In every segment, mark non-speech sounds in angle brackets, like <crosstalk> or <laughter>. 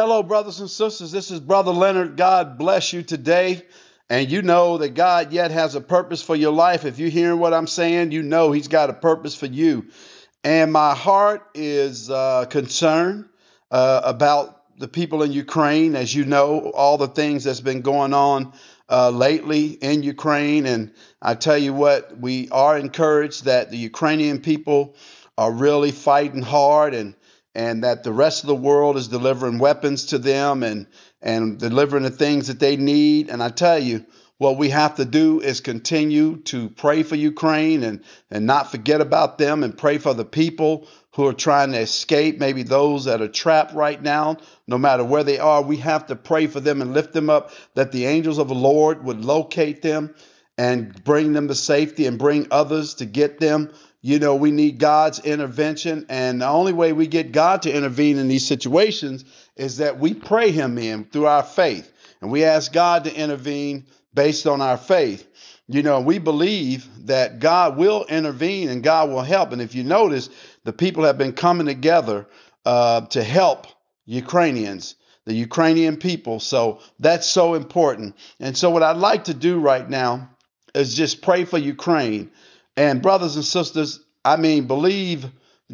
Hello, brothers and sisters. This is Brother Leonard. God bless you today. And you know that God yet has a purpose for your life. If you're hearing what I'm saying, you know He's got a purpose for you. And my heart is uh, concerned uh, about the people in Ukraine. As you know, all the things that's been going on uh, lately in Ukraine. And I tell you what, we are encouraged that the Ukrainian people are really fighting hard and and that the rest of the world is delivering weapons to them and and delivering the things that they need. And I tell you, what we have to do is continue to pray for Ukraine and and not forget about them and pray for the people who are trying to escape, maybe those that are trapped right now, no matter where they are. We have to pray for them and lift them up that the angels of the Lord would locate them and bring them to safety and bring others to get them you know, we need God's intervention. And the only way we get God to intervene in these situations is that we pray Him in through our faith. And we ask God to intervene based on our faith. You know, we believe that God will intervene and God will help. And if you notice, the people have been coming together uh, to help Ukrainians, the Ukrainian people. So that's so important. And so, what I'd like to do right now is just pray for Ukraine and brothers and sisters, I mean, believe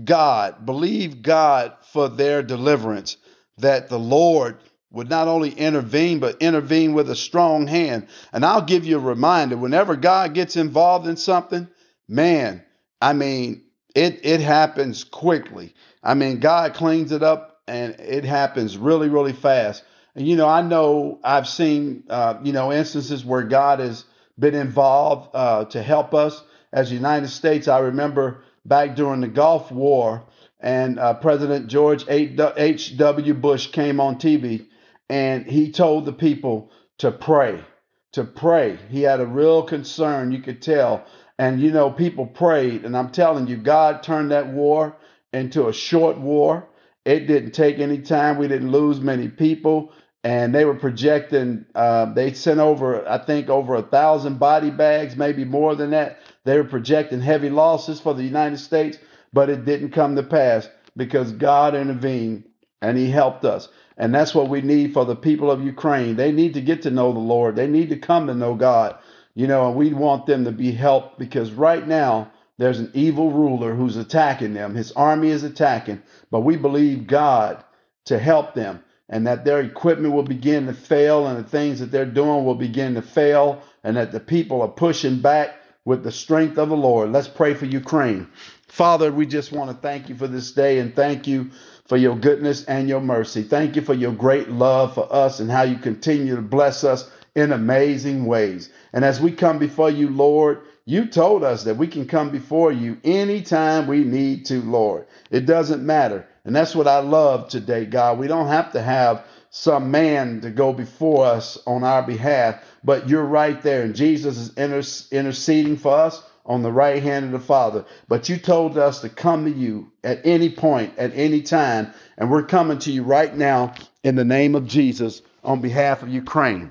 God, believe God for their deliverance, that the Lord would not only intervene, but intervene with a strong hand. And I'll give you a reminder whenever God gets involved in something, man, I mean, it, it happens quickly. I mean, God cleans it up and it happens really, really fast. And, you know, I know I've seen, uh, you know, instances where God has been involved uh, to help us as the United States. I remember back during the Gulf War, and uh, President George H.W. Bush came on TV and he told the people to pray, to pray. He had a real concern, you could tell. And you know, people prayed, and I'm telling you, God turned that war into a short war. It didn't take any time. We didn't lose many people and they were projecting uh, they sent over i think over a thousand body bags maybe more than that they were projecting heavy losses for the united states but it didn't come to pass because god intervened and he helped us. And that's what we need for the people of ukraine. They need to get to know the lord. They need to come to know god. You know and we want them to be helped because right now there's an evil ruler who's attacking them. His army is attacking but we believe god to help them and that their equipment will begin to fail and the things that they're doing will begin to fail and that the people are pushing back with the strength of the Lord. Let's pray for Ukraine. Father, we just want to thank you for this day and thank you for your goodness and your mercy. Thank you for your great love for us and how you continue to bless us in amazing ways. And as we come before you, Lord, you told us that we can come before you anytime we need to, Lord. It doesn't matter. And that's what I love today, God. We don't have to have some man to go before us on our behalf, but you're right there. And Jesus is inter- interceding for us on the right hand of the Father. But you told us to come to you at any point, at any time. And we're coming to you right now in the name of Jesus on behalf of Ukraine.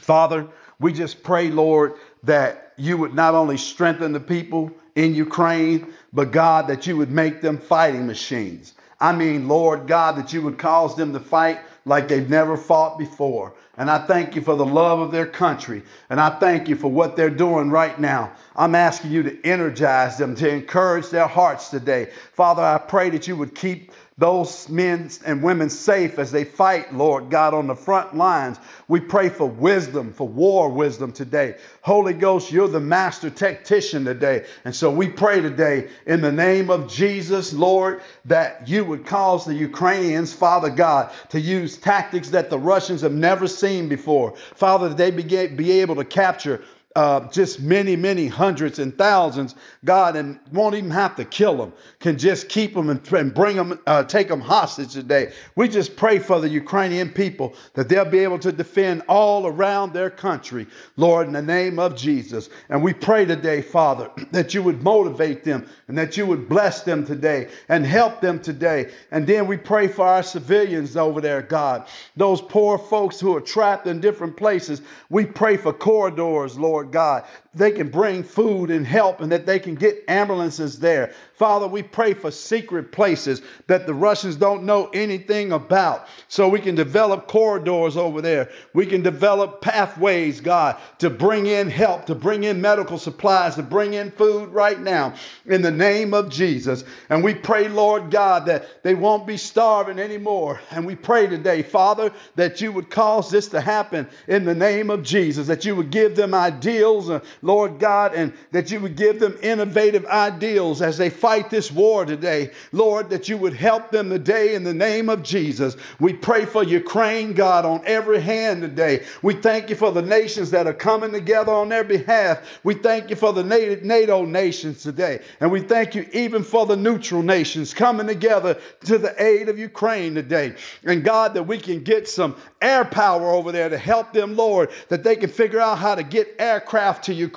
Father, we just pray, Lord, that you would not only strengthen the people in Ukraine, but God, that you would make them fighting machines. I mean, Lord God, that you would cause them to fight like they've never fought before. And I thank you for the love of their country. And I thank you for what they're doing right now. I'm asking you to energize them, to encourage their hearts today. Father, I pray that you would keep those men and women safe as they fight, Lord God, on the front lines. We pray for wisdom, for war wisdom today. Holy Ghost, you're the master tactician today. And so we pray today in the name of Jesus, Lord, that you would cause the Ukrainians, Father God, to use tactics that the Russians have never seen before. Father, that they be able to capture uh, just many, many hundreds and thousands, God, and won't even have to kill them, can just keep them and, and bring them, uh, take them hostage today. We just pray for the Ukrainian people that they'll be able to defend all around their country, Lord, in the name of Jesus. And we pray today, Father, <clears throat> that you would motivate them and that you would bless them today and help them today. And then we pray for our civilians over there, God, those poor folks who are trapped in different places. We pray for corridors, Lord. Lord God, they can bring food and help and that they can get ambulances there. Father, we pray for secret places that the Russians don't know anything about so we can develop corridors over there. We can develop pathways, God, to bring in help, to bring in medical supplies, to bring in food right now in the name of Jesus. And we pray, Lord God, that they won't be starving anymore. And we pray today, Father, that you would cause this to happen in the name of Jesus, that you would give them ideals, uh, Lord God, and that you would give them innovative ideals as they fight this war today. Lord, that you would help them today in the name of Jesus. We pray for Ukraine, God, on every hand today. We thank you for the nations that are coming together on their behalf. We thank you for the NATO nations today. And we thank you even for the neutral nations coming together to the aid of Ukraine today. And God, that we can get some air power over there to help them, Lord, that they can figure out how to get aircraft to Ukraine,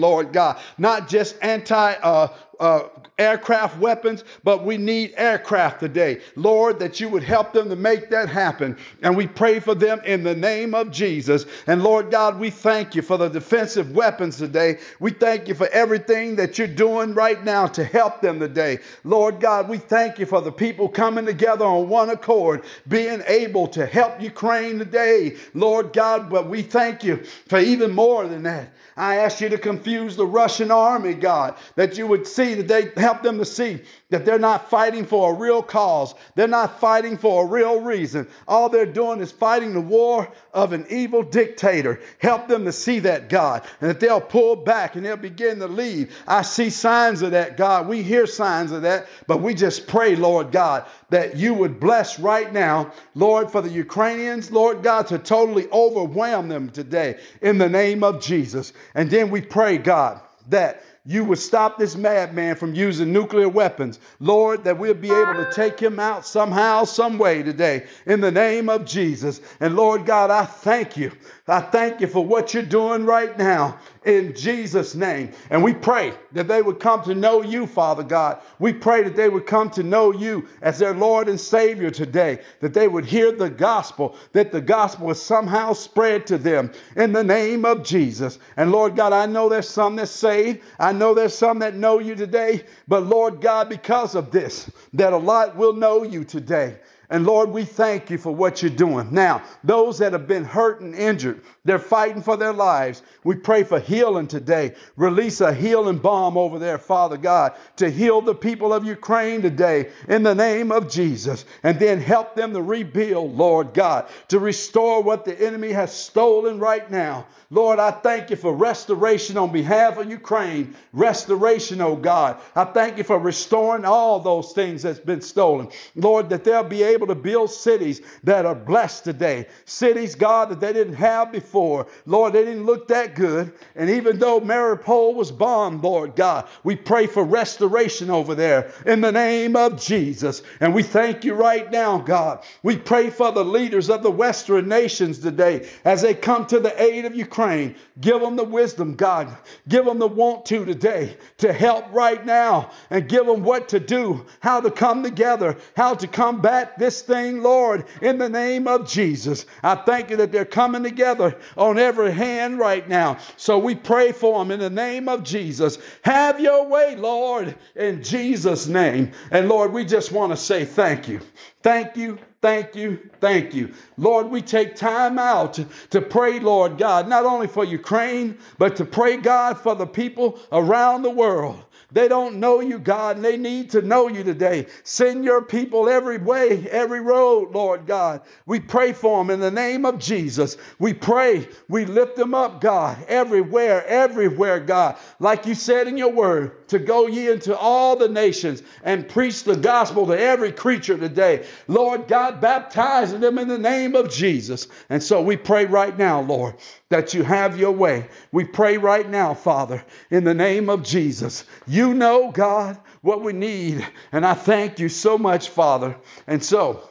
Lord God, not just anti uh, uh, aircraft weapons, but we need aircraft today. Lord, that you would help them to make that happen. And we pray for them in the name of Jesus. And Lord God, we thank you for the defensive weapons today. We thank you for everything that you're doing right now to help them today. Lord God, we thank you for the people coming together on one accord, being able to help Ukraine today. Lord God, but we thank you for even more than that. I ask you to confuse the Russian army, God, that you would see that they help them to see that they're not fighting for a real cause. They're not fighting for a real reason. All they're doing is fighting the war of an evil dictator. Help them to see that, God, and that they'll pull back and they'll begin to leave. I see signs of that, God. We hear signs of that, but we just pray, Lord God, that you would bless right now, Lord, for the Ukrainians, Lord God, to totally overwhelm them today in the name of Jesus. And then we pray, God, that you would stop this madman from using nuclear weapons. Lord, that we'll be able to take him out somehow, some way today in the name of Jesus. And Lord God, I thank you. I thank you for what you're doing right now in Jesus' name. And we pray that they would come to know you, Father God. We pray that they would come to know you as their Lord and Savior today, that they would hear the gospel, that the gospel is somehow spread to them in the name of Jesus. And Lord God, I know there's some that saved. I know there's some that know you today. But Lord God, because of this, that a lot will know you today. And Lord, we thank you for what you're doing. Now, those that have been hurt and injured, they're fighting for their lives. We pray for healing today. Release a healing balm over there, Father God, to heal the people of Ukraine today in the name of Jesus. And then help them to rebuild, Lord God, to restore what the enemy has stolen right now. Lord, I thank you for restoration on behalf of Ukraine. Restoration, oh God. I thank you for restoring all those things that's been stolen. Lord, that they'll be able to build cities that are blessed today. Cities, God, that they didn't have before. Lord, they didn't look that good. And even though Mariupol was bombed, Lord God, we pray for restoration over there in the name of Jesus. And we thank you right now, God. We pray for the leaders of the Western nations today as they come to the aid of Ukraine. Give them the wisdom, God. Give them the want to today to help right now and give them what to do, how to come together, how to combat this thing, Lord, in the name of Jesus. I thank you that they're coming together on every hand right now. So we pray for them in the name of Jesus. Have your way, Lord, in Jesus' name. And Lord, we just want to say thank you. Thank you, thank you, thank you. Lord, we take time out to, pray, Lord God, not only for Ukraine, but to pray, God, for the people around the world. They don't know you, God, and they need to know you today. Send your people every way, every road, Lord God. We pray for them in the name of Jesus. We pray, we lift them up, God, everywhere, everywhere, God. Like you said in your word, to go ye into all the nations and preach the gospel to every creature today. Lord God, baptizing them in the name of Jesus. And so we pray right now, Lord, that you have your way. We pray right now, Father, in the name of Jesus. You know, God, what we need. And I thank you so much, Father. And so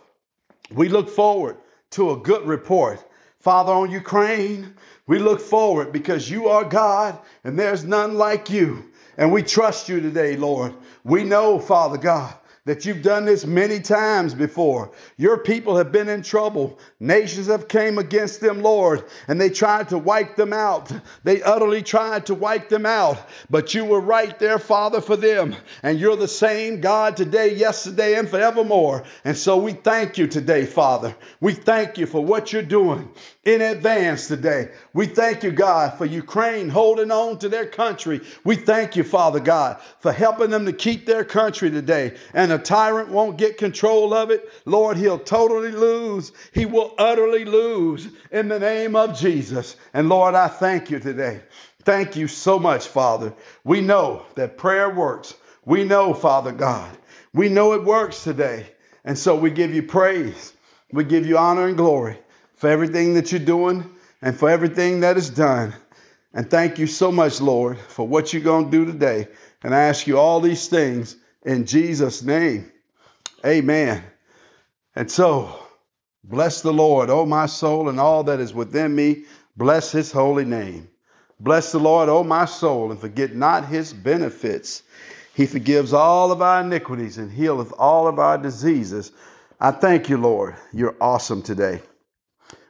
we look forward to a good report. Father, on Ukraine, we look forward because you are God and there's none like you. And we trust you today, Lord. We know, Father God, that you've done this many times before. Your people have been in trouble. Nations have came against them, Lord, and they tried to wipe them out. They utterly tried to wipe them out, but you were right there, Father, for them. And you're the same God today, yesterday, and forevermore. And so we thank you today, Father. We thank you for what you're doing in advance today. We thank you, God, for Ukraine holding on to their country. We thank you, Father God, for helping them to keep their country today. And tyrant won't get control of it. Lord, he'll totally lose. He will utterly lose in the name of Jesus. And Lord, I thank you today. Thank you so much, Father. We know that prayer works. We know, Father God, we know it works today. And so we give you praise. We give you honor and glory for everything that you're doing and for everything that is done. And thank you so much, Lord, for what you're going to do today. And I ask you all these things in Jesus' name. Amen. And so, bless the Lord, O my soul, and all that is within me. Bless his holy name. Bless the Lord, O my soul, and forget not his benefits. He forgives all of our iniquities and healeth all of our diseases. I thank you, Lord. You're awesome today.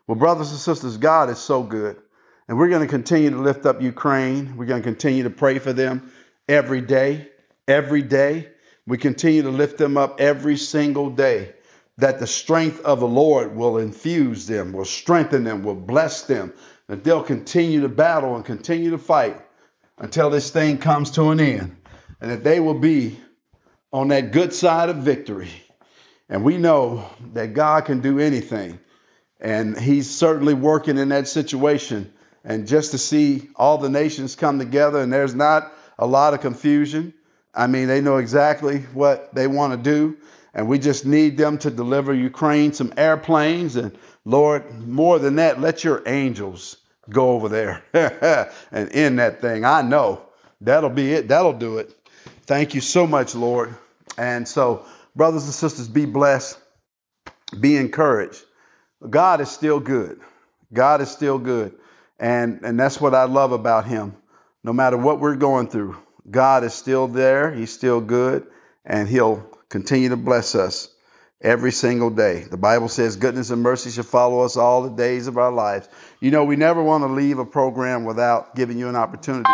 Well, brothers and sisters, God is so good. And we're going to continue to lift up Ukraine. We're going to continue to pray for them every day. Every day. We continue to lift them up every single day. That the strength of the Lord will infuse them, will strengthen them, will bless them, that they'll continue to battle and continue to fight until this thing comes to an end, and that they will be on that good side of victory. And we know that God can do anything, and He's certainly working in that situation and just to see all the nations come together and there's not a lot of confusion. I mean, they know exactly what they want to do, and we just need them to deliver Ukraine some airplanes. And Lord, more than that, let your angels go over there <laughs> and end that thing. I know that'll be it, that'll do it. Thank you so much, Lord. And so, brothers and sisters, be blessed, be encouraged. God is still good. God is still good. And, and that's what I love about him. No matter what we're going through, God is still there. He's still good. And he'll continue to bless us every single day. The Bible says goodness and mercy shall follow us all the days of our lives. You know, we never want to leave a program without giving you an opportunity